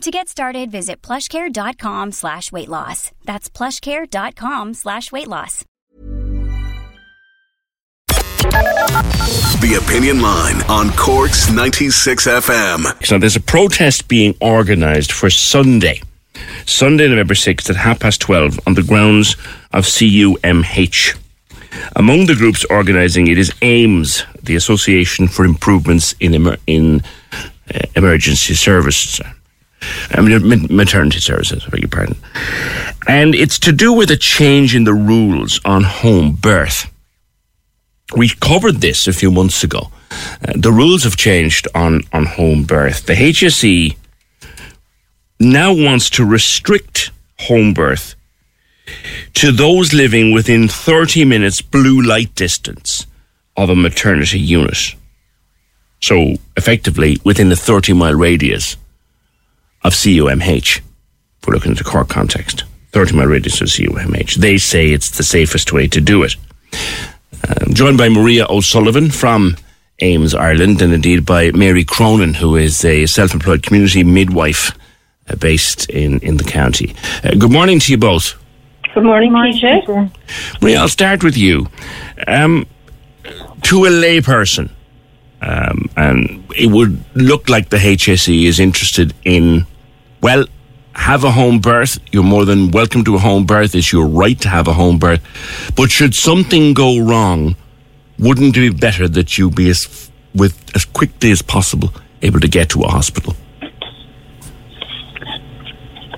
To get started, visit plushcare.com slash weight loss. That's plushcare.com slash weight loss. The Opinion Line on Cork's 96 FM. So there's a protest being organised for Sunday, Sunday, November 6th at half past 12 on the grounds of CUMH. Among the groups organising it is AIMS, the Association for Improvements in, Emer- in uh, Emergency Services. I mean, maternity services, I beg your pardon. And it's to do with a change in the rules on home birth. We covered this a few months ago. Uh, the rules have changed on, on home birth. The HSE now wants to restrict home birth to those living within 30 minutes blue light distance of a maternity unit. So, effectively, within a 30 mile radius of CUMH. We're looking at the Cork context. 30 mile radius of CUMH. They say it's the safest way to do it. Um, joined by Maria O'Sullivan from AIMS, Ireland and indeed by Mary Cronin, who is a self employed community midwife uh, based in, in the county. Uh, good morning to you both. Good morning, PJ. Maria, I'll start with you. Um, to a layperson, um, and it would look like the HSE is interested in, well, have a home birth. You're more than welcome to a home birth. It's your right to have a home birth. But should something go wrong, wouldn't it be better that you be as with as quickly as possible able to get to a hospital?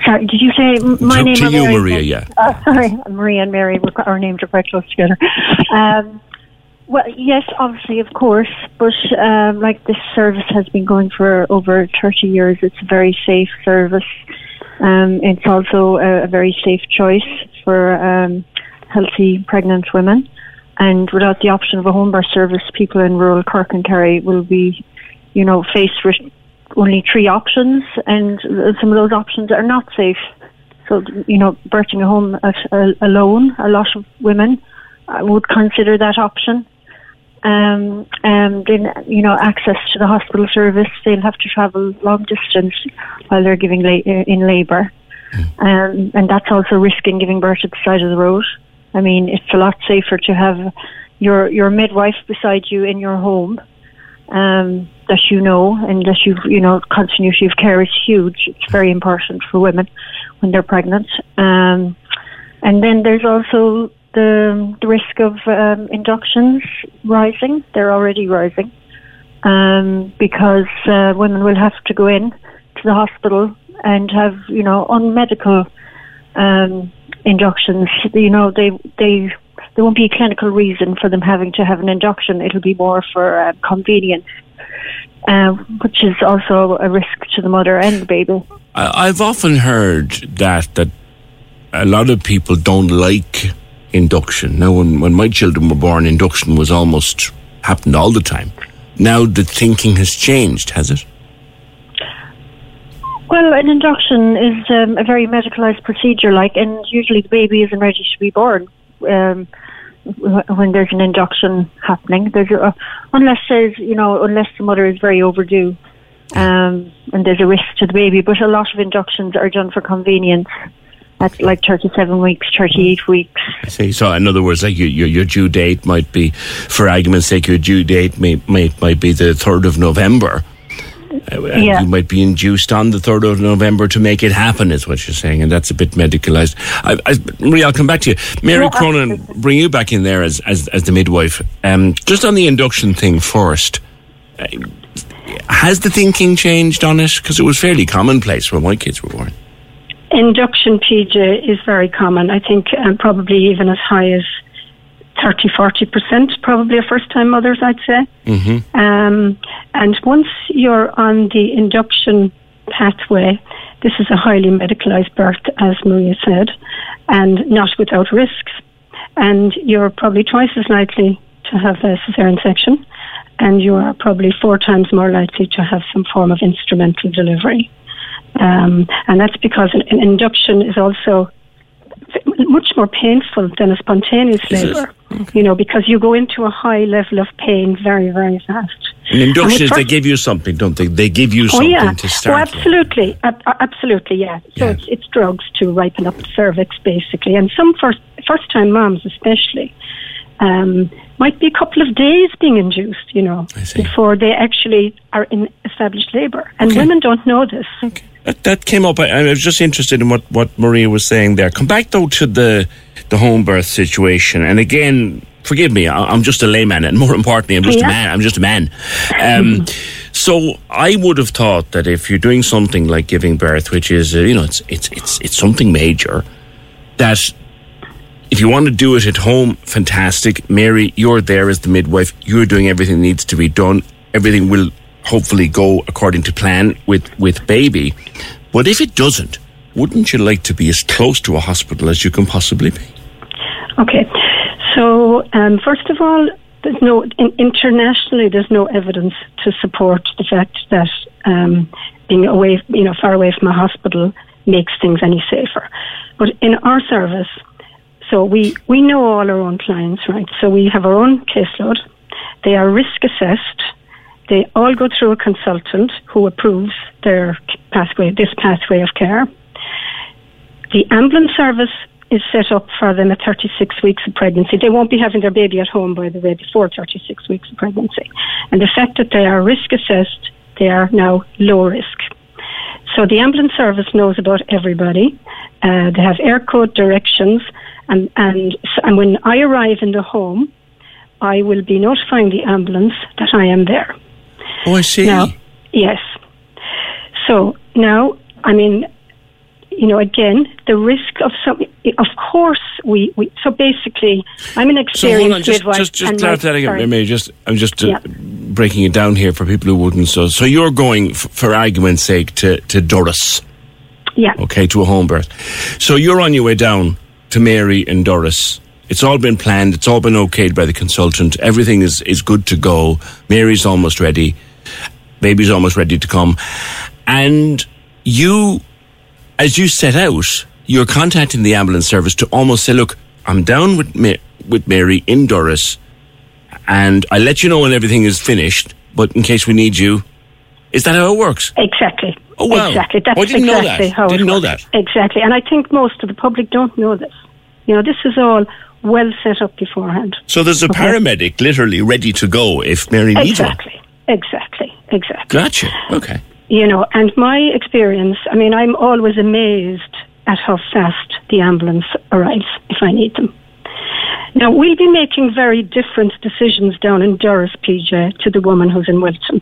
Sorry, did you say my to, name? to you, Mary? Maria. Yeah. Uh, sorry, Maria and Mary. we're- Our names are quite close together. Um, well, yes, obviously, of course, but um, like this service has been going for over 30 years. It's a very safe service. Um, it's also a, a very safe choice for um, healthy pregnant women. And without the option of a home birth service, people in rural Cork and Kerry will be, you know, faced with only three options, and some of those options are not safe. So, you know, birthing at home alone, a lot of women uh, would consider that option. Um, and then, you know, access to the hospital service, they'll have to travel long distance while they're giving la- uh, in labour. Um, and that's also risking giving birth at the side of the road. I mean, it's a lot safer to have your, your midwife beside you in your home um, that you know and that you you know continuity of care is huge. It's very important for women when they're pregnant. Um, and then there's also the the risk of um, inductions rising. They're already rising um, because uh, women will have to go in to the hospital and have you know unmedical um, inductions. You know they they there won't be a clinical reason for them having to have an induction. It'll be more for uh, convenience, uh, which is also a risk to the mother and the baby. I've often heard that that a lot of people don't like induction. Now, when, when my children were born, induction was almost happened all the time. Now the thinking has changed, has it? Well, an induction is um, a very medicalised procedure, like, and usually the baby isn't ready to be born um, when there's an induction happening. There's a, unless there's, you know, unless the mother is very overdue, um, and there's a risk to the baby. But a lot of inductions are done for convenience. At like 37 weeks, 38 weeks. I see. So, in other words, like your, your, your due date might be, for argument's sake, your due date may, may, might be the 3rd of November. Uh, Yeah. You might be induced on the 3rd of November to make it happen, is what you're saying, and that's a bit medicalised. I, I, Marie, I'll come back to you. Mary No, Cronin, bring you back in there as, as, as the midwife. Um, just on the induction thing first. uh, Has the thinking changed on it? Because it was fairly commonplace when my kids were born. Induction PJ is very common. I think um, probably even as high as 30, 40% probably are first time mothers, I'd say. Mm-hmm. Um, and once you're on the induction pathway, this is a highly medicalised birth, as Maria said, and not without risks. And you're probably twice as likely to have a cesarean section, and you are probably four times more likely to have some form of instrumental delivery. Um, and that's because an, an induction is also much more painful than a spontaneous Is it? labour. You know, because you go into a high level of pain very, very fast. And induction is they give you something, don't they? They give you Oh something yeah, to oh start. with. absolutely, Ab- uh, absolutely, yeah. So Yeah. it's it's drugs to ripen up the cervix, basically, and some first first time moms, especially, um, might be a couple of days being induced, you know, before they actually are in established labour, and Okay. women don't know this. That, that came up. I, I was just interested in what, what Maria was saying there. Come back though to the the home birth situation, and again, forgive me, I, I'm just a layman, and more importantly, I'm just a man. I'm just a man. Um, so I would have thought that if you're doing something like giving birth, which is uh, you know it's it's it's it's something major, that if you want to do it at home, fantastic. Mary, you're there as the midwife. You're doing everything that needs to be done. Everything will hopefully go according to plan with, with baby. But if it doesn't, wouldn't you like to be as close to a hospital as you can possibly be? Okay, so um, first of all, there's no in, internationally there's no evidence to support the fact that um, being away, you know, far away from a hospital makes things any safer. But in our service, so we we know all our own clients, right? So we have our own caseload. They are risk assessed. They all go through a consultant who approves their pathway, this pathway of care. The ambulance service is set up for them at 36 weeks of pregnancy. They won't be having their baby at home, by the way, before 36 weeks of pregnancy. And the fact that they are risk assessed, they are now low risk. So the ambulance service knows about everybody. Uh, they have Eircode directions, and, and and when I arrive in the home, I will be notifying the ambulance that I am there. Oh, I see. Now, yes. So now, I mean, you know, again, the risk of some, of course, we, we so basically, I'm an So experienced just midwife. just just and clarify that again. sorry. Maybe just I'm just uh, Yeah. breaking it down here for people who wouldn't. So so you're going f- for argument's sake to to Doris, Yeah, okay, to a home birth. So you're on your way down to Mary and Doris. It's all been planned. It's all been okayed by the consultant. Everything is is good to go. Mary's almost ready. Baby's almost ready to come, and you as you set out, you're contacting the ambulance service to almost say, "Look, I'm down with Ma- with Mary in Doris, and I'll let you know when everything is finished. But in case we need you, is that how it works? exactly. Oh, wow. Exactly. That's Oh, I didn't know exactly that. how it Didn't know that. Exactly. And I think most of the public don't know this. You know, this is all well set up beforehand. So there's a Okay. paramedic literally ready to go if Mary needs one. Exactly. Exactly. Exactly. Gotcha. Okay. you know, and my experience, I mean, I'm always amazed at how fast the ambulance arrives if I need them. Now, we'll be making very different decisions down in Doris, PJ, to the woman who's in Wilton.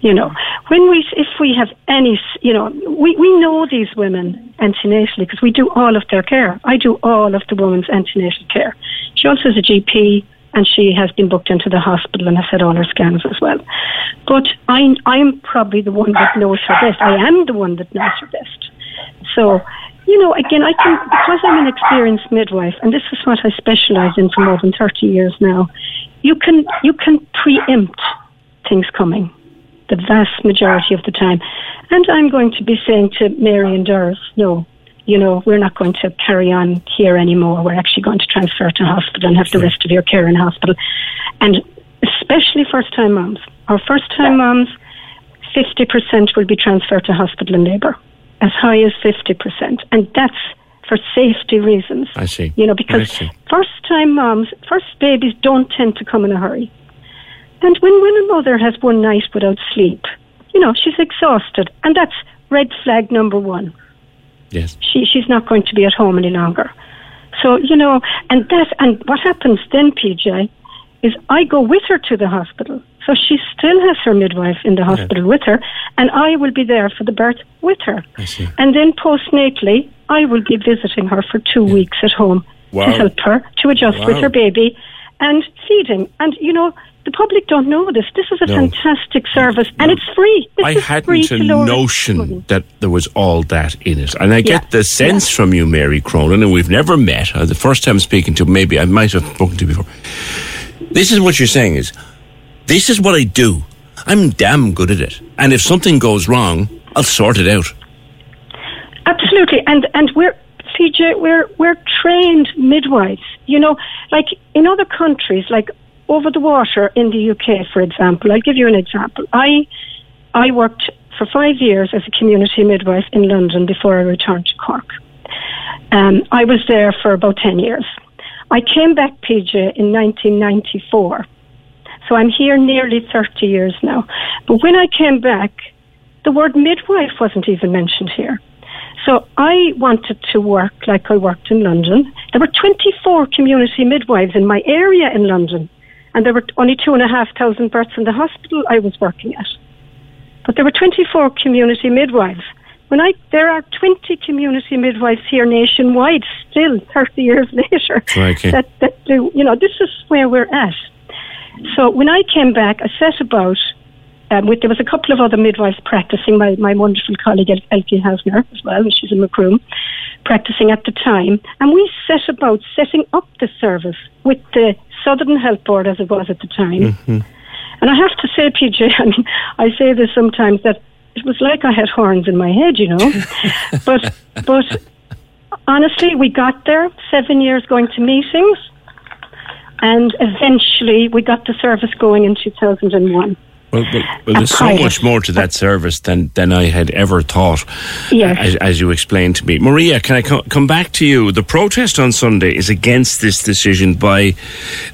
You know, when we, if we have any, you know, we, we know these women antenatally because we do all of their care. I do all of the woman's antenatal care. She also is a GP and she has been booked into the hospital and has had all her scans as well. But I, I'm probably the one that knows her best. I am the one that knows her best. So, you know, again, I can, because I'm an experienced midwife, and this is what I specialise in for more than 30 years now, you can you can preempt things coming the vast majority of the time. And I'm going to be saying to Mary and Doris, no, you know, we're not going to carry on here anymore. We're actually going to transfer to hospital and have the rest of your care in hospital. And especially first time moms. Our first time moms, 50% will be transferred to hospital in labour, as high as 50%. And that's for safety reasons. I see. You know, because first time moms, first babies don't tend to come in a hurry. And when, when a mother has one night without sleep, you know, she's exhausted. And that's red flag number one. Yes. She, she's not going to be at home any longer. So, you know, and that, and what happens then, PJ, is I go with her to the hospital. So she still has her midwife in the hospital with her, and I will be there for the birth with her. I see. And then postnatally, I will be visiting her for two weeks at home Wow. to help her to adjust with her baby and feeding. And, you know, the public don't know this. This is a No. fantastic service, and it's free. This I hadn't to a notion that there was all that in it. And I get Yeah. the sense from you, Mary Cronin, and we've never met. Uh, the first time speaking to maybe I might have spoken to you before. This is what you're saying is, this is what I do. I'm damn good at it. And if something goes wrong, I'll sort it out. Absolutely, and and we're PJ, we're we're trained midwives. You know, like in other countries, like over the water in the UK, for example. I'll give you an example. I I worked for five years as a community midwife in London before I returned to Cork. Um, I was there for about ten years. I came back, PJ, in 1994. So I'm here nearly 30 years now. But when I came back, the word midwife wasn't even mentioned here. So I wanted to work like I worked in London. There were 24 community midwives in my area in London, and there were only two and a half thousand births in the hospital I was working at. But there were 24 community midwives. When I there are 20 community midwives here nationwide, still 30 years later. Crikey. That that do you know this is where we're at. So when I came back, I set about um, with, there was a couple of other midwives practicing, my, my wonderful colleague El- Elke Hasner as well, and she's in Macroom, practicing at the time. And we set about setting up the service with the Southern Health Board as it was at the time. And I have to say, PJ, I mean, I say this sometimes that it was like I had horns in my head, you know. but, but honestly, we got there, seven years going to meetings, and eventually we got the service going in 2001. Well, well, well there's so much more to that service than, than I had ever thought, Yes. as, as you explained to me. Maria, can I co- come back to you? The protest on Sunday is against this decision by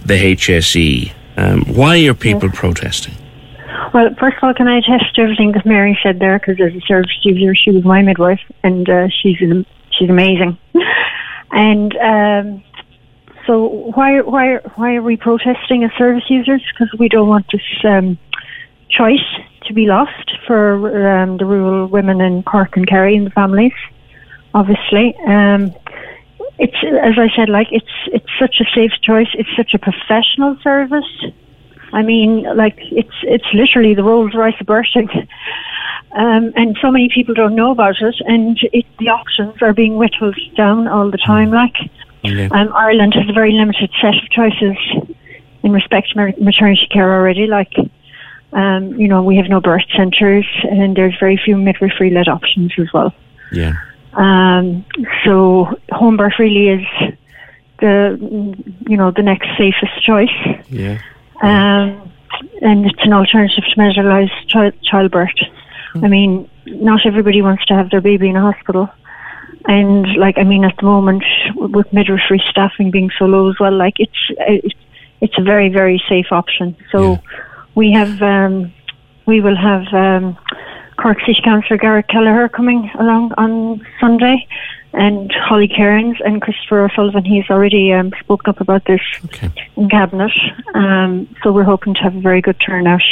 the HSE. Um, why are people protesting? Well, first of all, can I attest to everything that Mary said there? Because as a service user, she was my midwife, and uh, she's an, she's amazing. and um, so, why why why are we protesting as service users? Because we don't want this um, choice to be lost for um, the rural women in Cork and Kerry and the families. Obviously, um, it's as I said, like it's it's such a safe choice. It's such a professional service. I mean, like it's it's literally the Rolls Royce of birthing, um, and so many people don't know about it, and it, the options are being whittled down all the time. Like Yeah. um, Ireland has a very limited set of choices in respect to maternity care already. Like um, you know, we have no birth centres, and there's very few midwifery-led options as well. Yeah. Um, so home birth really is the you know the next safest choice. Yeah. Um, and it's an alternative to medicalised child, childbirth. I mean, not everybody wants to have their baby in a hospital. And like, I mean, at the moment, with midwifery staffing being so low as well, like it's it's, it's a very very safe option. So Yeah. We have um, we will have um, Cork City Councillor Garrett Kelleher coming along on Sunday, and Holly Cairns and Christopher O'Sullivan. He's already um, spoken up about this Okay. in cabinet. Um, so we're hoping to have a very good turnout.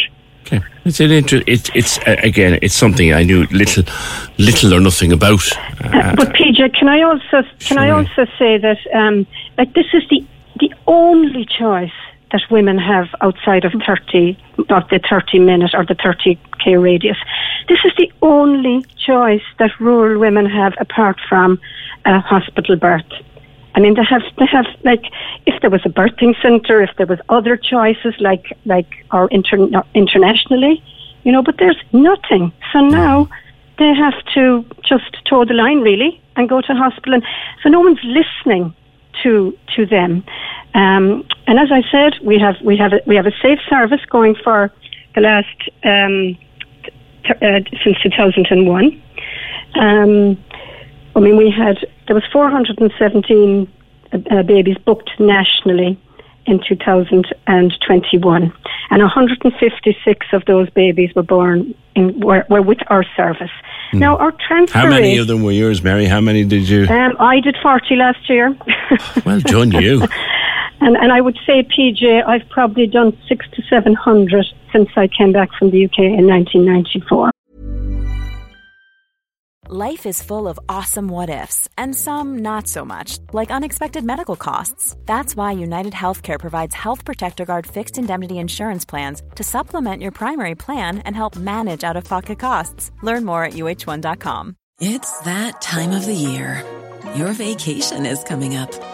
Okay. It's an inter- it's it's uh, again it's something I knew little little or nothing about. Uh, But PJ, can I also can I also say that um, like this is the the only choice that women have outside of thirty of the thirty minute or the thirty k radius. This is the only choice that rural women have apart from a hospital birth. I mean, they have they have like if there was a birthing centre, if there was other choices like like or inter- internationally, you know. But there's nothing. So now they have to just toe the line really and go to hospital, and so no one's listening to to them. Um, and as I said, we have we have a, we have a safe service going for the last um, t- uh, since 2001. Um, I mean, we had there was 417 uh, uh, babies booked nationally in 2021. and 156 of those babies were born in, were, were with our service. Mm. Now, our transfer How many rate, of them were yours, Mary? How many did you? Um, I did 40 last year. well done, you. and, and I would say, PJ, I've probably done six to 700 since I came back from the UK in 1994. Life is full of awesome what ifs, and some not so much, like unexpected medical costs. That's why United Healthcare provides Health Protector Guard fixed indemnity insurance plans to supplement your primary plan and help manage out of pocket costs. Learn more at uhone.com. It's that time of the year. Your vacation is coming up.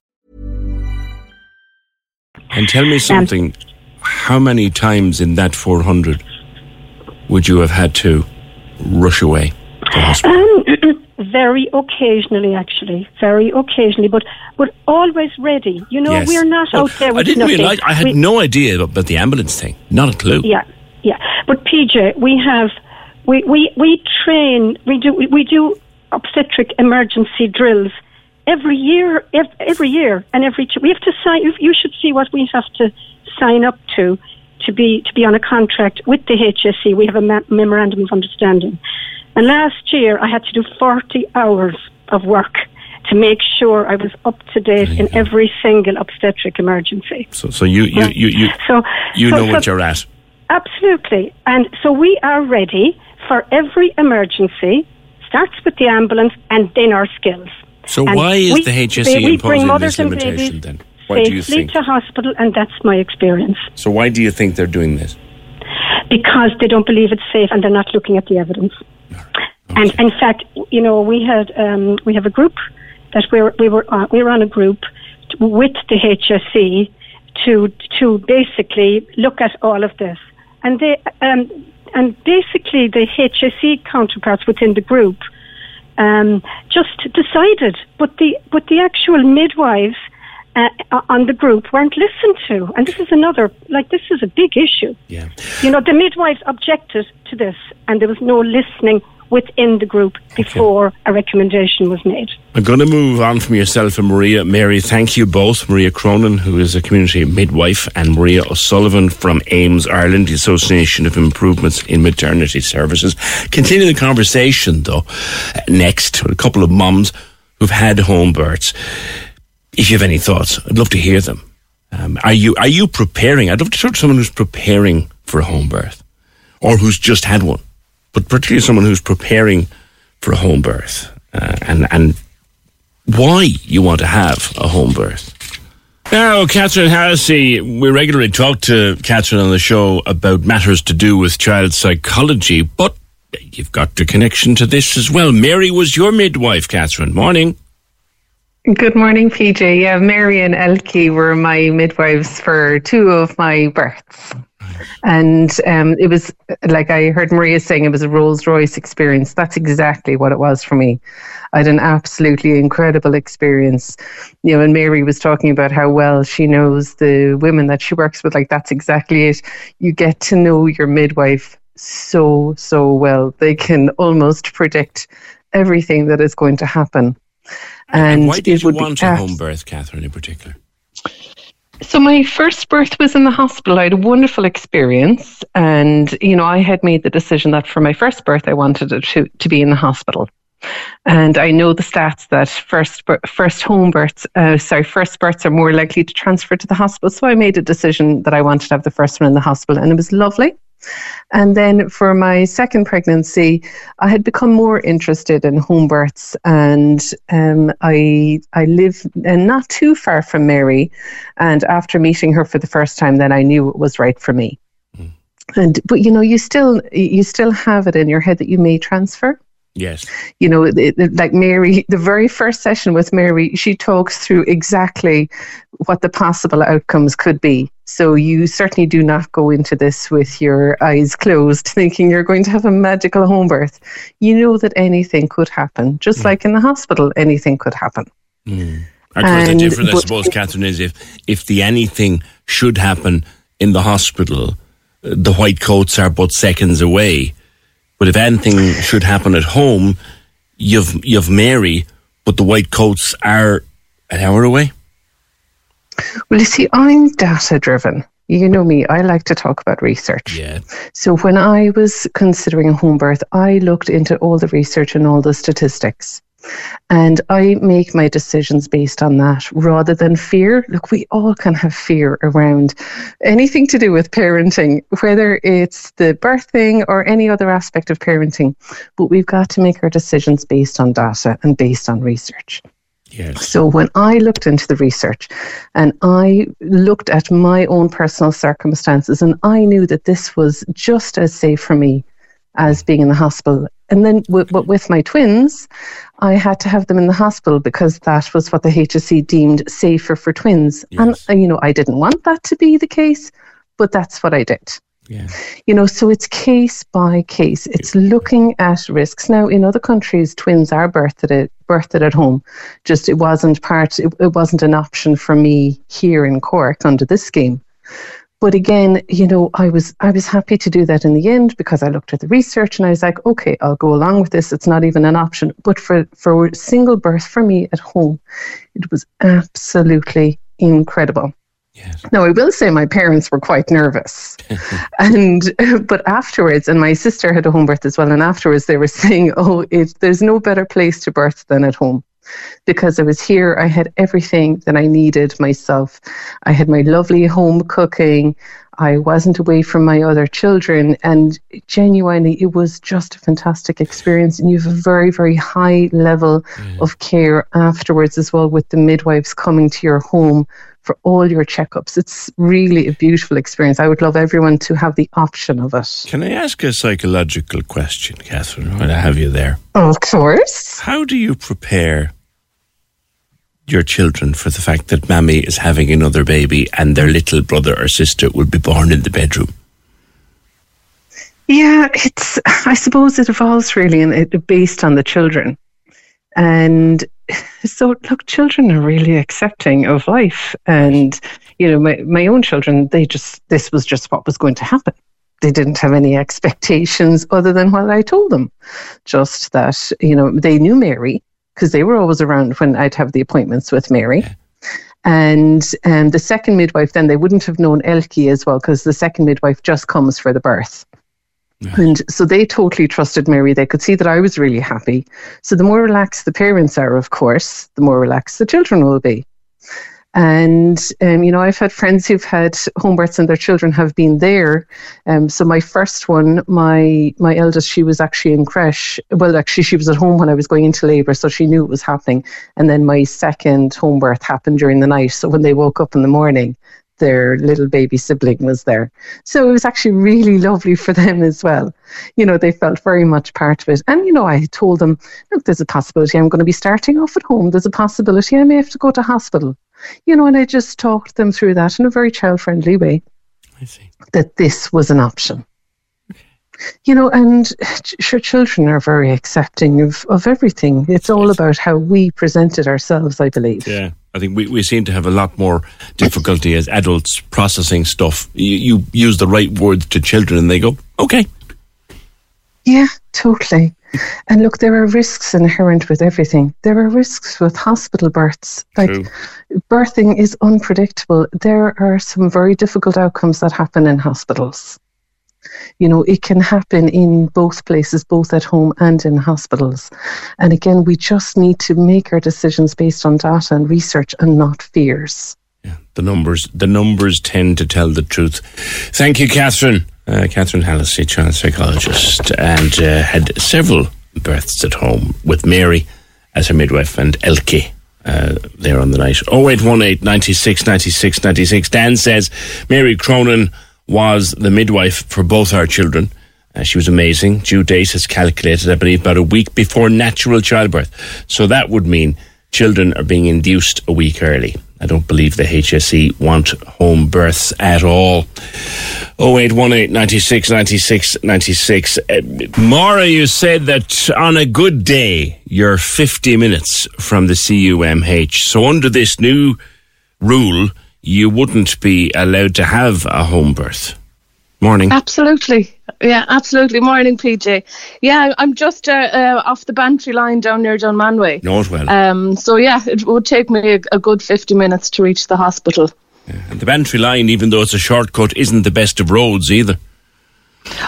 And tell me something how many times in that 400 would you have had to rush away to hospital? Um, very occasionally, actually, very occasionally, but but always ready. You know, yes. we're not out there. I didn't nothing. realize. I had we, no idea about the ambulance thing. Not a clue. Yeah, yeah. But PJ, we have we we we train. We do we do obstetric emergency drills every year, every year, and every we have to sign. You should see what we have to sign up to to be to be on a contract with the HSE. We have a memorandum of understanding. And last year, I had to do 40 hours of work to make sure I was up to date in every single obstetric emergency. So, so you you you, you, so, you so, know so, what you're at. Absolutely, and so we are ready for every emergency. Starts with the ambulance and then our skills. So and why is we, the HSE imposing this limitation then? Why do you think? to hospital, and that's my experience. So why do you think they're doing this? Because they don't believe it's safe, and they're not looking at the evidence. Okay. And in fact, you know, we had um, we have a group that we were we were on, we were on a group with the HSE to to basically look at all of this, and they um, and basically the HSE counterparts within the group um, just decided, but the but the actual midwives uh, on the group weren't listened to. And this is another, like, this is a big issue. Yeah. You know, the midwives objected to this, and there was no listening within the group before okay. a recommendation was made. I'm going to move on from yourself and Maria. Mary, thank you both. Maria Cronin, who is a community midwife, and Maria O'Sullivan from AIMS Ireland, the Association of Improvements in Maternity Services. Continue the conversation, though, next with a couple of mums who've had home births if you have any thoughts, I'd love to hear them. Um, are you are you preparing? I'd love to talk to someone who's preparing for a home birth, or who's just had one, but particularly someone who's preparing for a home birth, uh, and and why you want to have a home birth. Now, Catherine Hallisey, we regularly talk to Catherine on the show about matters to do with child psychology, but you've got your connection to this as well. Mary was your midwife, Catherine. Morning. Good morning, PJ. Yeah, Mary and Elke were my midwives for two of my births. And um, it was like I heard Maria saying, it was a Rolls Royce experience. That's exactly what it was for me. I had an absolutely incredible experience. You know, and Mary was talking about how well she knows the women that she works with. Like, that's exactly it. You get to know your midwife so, so well. They can almost predict everything that is going to happen. And, and why did you want a home birth, Catherine, in particular? So my first birth was in the hospital. I had a wonderful experience, and you know I had made the decision that for my first birth I wanted it to, to be in the hospital. And I know the stats that first first home births, uh, sorry, first births are more likely to transfer to the hospital. So I made a decision that I wanted to have the first one in the hospital, and it was lovely. And then for my second pregnancy, I had become more interested in home births, and um, I I live uh, not too far from Mary. And after meeting her for the first time, then I knew it was right for me. Mm. And but you know, you still you still have it in your head that you may transfer. Yes. You know, it, it, like Mary, the very first session with Mary, she talks through exactly what the possible outcomes could be. So you certainly do not go into this with your eyes closed, thinking you're going to have a magical home birth. You know that anything could happen, just mm. like in the hospital, anything could happen. Mm. I suppose the difference, I suppose, Catherine, is if if the anything should happen in the hospital, the white coats are but seconds away but if anything should happen at home, you've you've Mary, but the white coats are an hour away. Well, you see, I'm data driven. You know me, I like to talk about research. Yeah. So when I was considering a home birth, I looked into all the research and all the statistics. And I make my decisions based on that rather than fear. Look, we all can have fear around anything to do with parenting, whether it's the birthing or any other aspect of parenting. But we've got to make our decisions based on data and based on research. Yes. So when I looked into the research and I looked at my own personal circumstances and I knew that this was just as safe for me as mm. being in the hospital. And then with, with my twins, I had to have them in the hospital because that was what the HSE deemed safer for twins. Yes. And, you know, I didn't want that to be the case, but that's what I did. Yeah. You know, so it's case by case. It's looking at risks. Now, in other countries, twins are birthed at, birthed at home. Just it wasn't part. It, it wasn't an option for me here in Cork under this scheme. But again, you know, I was I was happy to do that in the end because I looked at the research and I was like, okay, I'll go along with this. It's not even an option. But for for single birth for me at home, it was absolutely incredible. Yes. Now I will say my parents were quite nervous, and but afterwards, and my sister had a home birth as well, and afterwards they were saying, "Oh, it, there's no better place to birth than at home." because I was here. I had everything that I needed myself. I had my lovely home cooking. I wasn't away from my other children. And genuinely, it was just a fantastic experience. And you have a very, very high level mm. of care afterwards as well, with the midwives coming to your home for all your checkups. It's really a beautiful experience. I would love everyone to have the option of it. Can I ask a psychological question, Catherine, when I have you there? Of course. How do you prepare your children for the fact that mammy is having another baby and their little brother or sister will be born in the bedroom? Yeah, it's. I suppose it evolves really, and it based on the children, and so look, children are really accepting of life, and you know, my my own children, they just this was just what was going to happen. They didn't have any expectations other than what I told them, just that you know they knew Mary, because they were always around when I'd have the appointments with Mary. And um, the second midwife, then they wouldn't have known Elke as well because the second midwife just comes for the birth. And so they totally trusted Mary. They could see that I was really happy. So the more relaxed the parents are, of course, the more relaxed the children will be. And, um, you know, I've had friends who've had home births and their children have been there. Um, so my first one, my, my eldest, she was actually in creche. Well, actually, she was at home when I was going into labour, so she knew it was happening. And then my second home birth happened during the night. So when they woke up in the morning, their little baby sibling was there. So it was actually really lovely for them as well. You know, they felt very much part of it. And, you know, I told them, look, there's a possibility I'm going to be starting off at home. There's a possibility I may have to go to hospital you know, and I just talked them through that in a very child friendly way. I see. That this was an option. You know, and sure, children are very accepting of, of everything. It's all about how we presented ourselves, I believe. Yeah. I think we, we seem to have a lot more difficulty as adults processing stuff. You, you use the right words to children and they go, okay. Yeah, totally. And look, there are risks inherent with everything. There are risks with hospital births. Like True. birthing is unpredictable. There are some very difficult outcomes that happen in hospitals. You know, it can happen in both places, both at home and in hospitals. And again, we just need to make our decisions based on data and research and not fears. Yeah, the numbers the numbers tend to tell the truth. Thank you, Catherine. uh, Catherine Hallisey, child psychologist, and uh, had several births at home with Mary as her midwife and Elke uh, there on the night. 0818 96 96 96. Dan says Mary Cronin was the midwife for both our children. Uh, she was amazing. Due date is calculated, I believe, about a week before natural childbirth. So that would mean children are being induced a week early. I don't believe the HSE want home births at all. 0818 96 96 96. Uh, Maura, you said that on a good day, you're 50 minutes from the CUMH. So under this new rule, you wouldn't be allowed to have a home birth. Morning. Absolutely. Yeah, absolutely. Morning, PJ. Yeah, I'm just uh, uh, off the Bantry line down near Dunmanway. Know it well. Um, so, yeah, it would take me a, a good 50 minutes to reach the hospital. Yeah. And the Bantry line, even though it's a shortcut, isn't the best of roads either.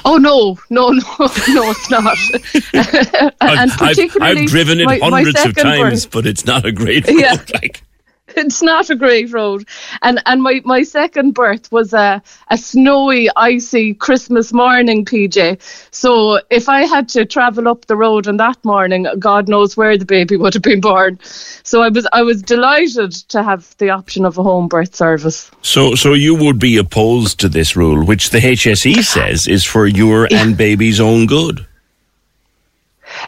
Oh no, no, no, no! It's not. and I've, I've, I've, driven it my, hundreds my of times, birth, but it's not a great road. Yeah. Like. it's not a great road. And and my, my second birth was a, a snowy, icy Christmas morning, PJ. So if I had to travel up the road on that morning, God knows where the baby would have been born. So I was I was delighted to have the option of a home birth service. So so you would be opposed to this rule, which the HSE says is for your Yeah. and baby's own good.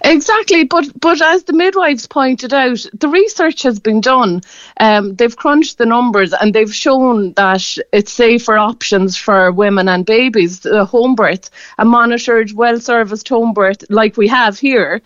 Exactly, but but as the midwives pointed out, the research has been done. Um, they've crunched the numbers and they've shown that it's safer options for women and babies. Uh, home birth, a monitored, well-serviced home birth like we have here.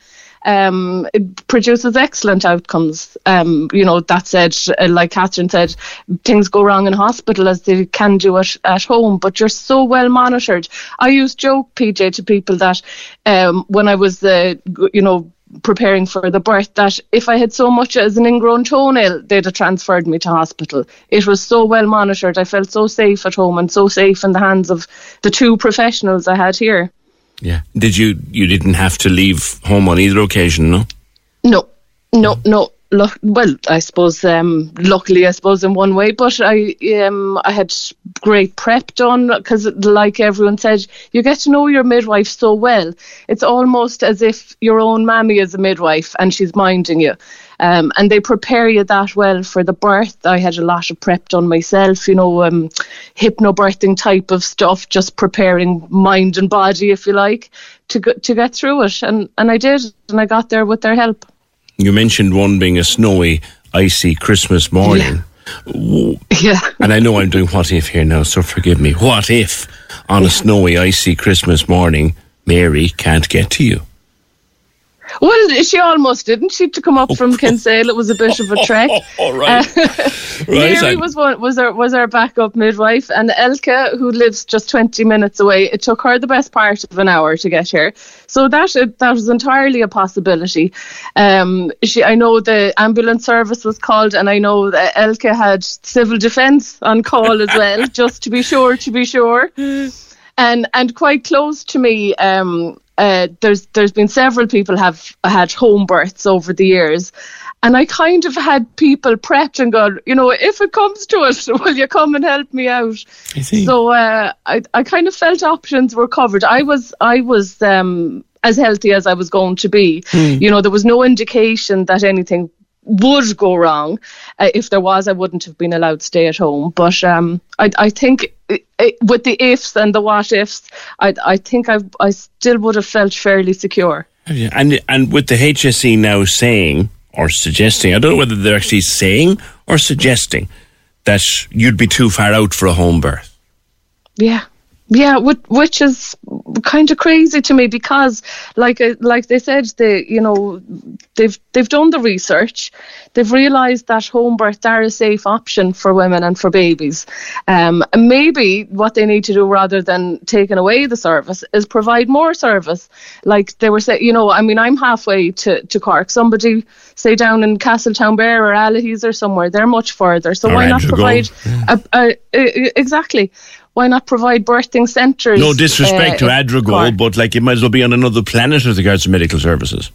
Um, it produces excellent outcomes. Um, you know, that said, uh, like Catherine said, things go wrong in hospital as they can do it at home, but you're so well monitored. I used joke, PJ, to people that um, when I was, uh, you know, preparing for the birth, that if I had so much as an ingrown toenail, they'd have transferred me to hospital. It was so well monitored. I felt so safe at home and so safe in the hands of the two professionals I had here. Yeah. Did you you didn't have to leave home on either occasion, no? No, no, no. Look, well, I suppose, um, luckily, I suppose in one way, but I, um, I had great prep done because, like everyone said, you get to know your midwife so well. It's almost as if your own mammy is a midwife and she's minding you. Um, and they prepare you that well for the birth. I had a lot of prep done myself, you know, um, hypnobirthing type of stuff, just preparing mind and body, if you like, to go, to get through it. And and I did, and I got there with their help. You mentioned one being a snowy, icy Christmas morning. W- Yeah. And I know I'm doing what if here now, so forgive me. What if on a snowy, icy Christmas morning, Mary can't get to you? Well, she almost didn't. She had to come up from Kinsale. It was a bit of a trek. Oh, right. right. Mary was one, was our was our backup midwife, and Elke, who lives just twenty minutes away, it took her the best part of an hour to get here. So that that was entirely a possibility. Um, she, I know the ambulance service was called, and I know that Elke had civil defence on call as well, just to be sure. To be sure and and quite close to me um uh, there's there's been several people have had home births over the years and I kind of had people prepped and gone, you know, if it comes to it, will you come and help me out? I see. So uh, I, I kind of felt options were covered. I was I was um, as healthy as I was going to be. You know, there was no indication that anything would go wrong. Uh, if there was, I wouldn't have been allowed to stay at home. But um, I, I think i i with the ifs and the what ifs, I, I think I, I still would have felt fairly secure. And and with the HSE now saying or suggesting, I don't know whether they're actually saying or suggesting that you'd be too far out for a home birth. Yeah. Yeah, which, which is kind of crazy to me because, like, uh, like they said, they, you know, they've they've done the research, they've realised that home births are a safe option for women and for babies. Um, and maybe what they need to do rather than taking away the service is provide more service. Like they were saying, you know, I mean, I'm halfway to, to Cork. Somebody say down in Castletownbere or Allihies or somewhere, they're much further. So why not provide a, a, a, exactly? Why not provide birthing centres? No disrespect uh, to Adrigole, but like it might as well be on another planet with regards to medical services.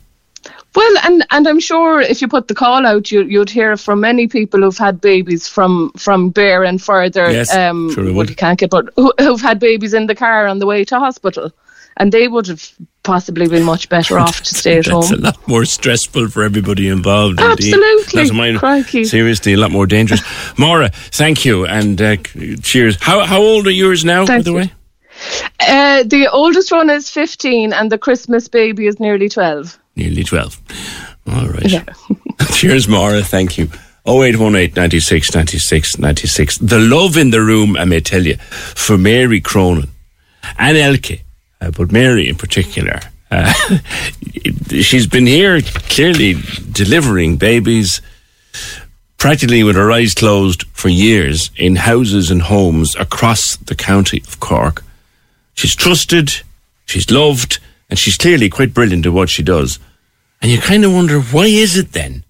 Well, and, and I'm sure if you put the call out, you, you'd hear from many people who've had babies from from Bear and further. Yes, um, sure would. you can't get, but who, who've had babies in the car on the way to hospital, and they would have possibly been much better off to stay at home. That's home. a lot more stressful for everybody involved. Absolutely. Mine. Crikey. Seriously, a lot more dangerous. Maura, thank you and uh, cheers. How how old are yours now, by the you. way? Uh, the oldest one is 15, and the Christmas baby is nearly 12. Nearly 12. All right. Cheers, Maura. Thank you. 0818 96 96 96. The love in the room, I may tell you, for Mary Cronin and Elke, uh, but Mary in particular. Uh, she's been here clearly delivering babies practically with her eyes closed for years in houses and homes across the county of Cork. She's trusted, she's loved, and she's clearly quite brilliant at what she does. And you kind of wonder, why is it then?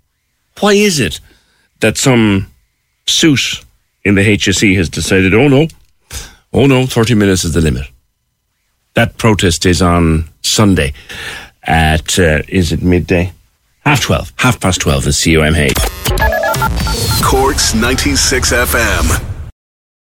Why is it that some suit in the HSE has decided, oh no, oh no, 30 minutes is the limit? That protest is on Sunday at, uh, is it midday? Half 12, half past 12 at CUMH. Cork's 96 FM.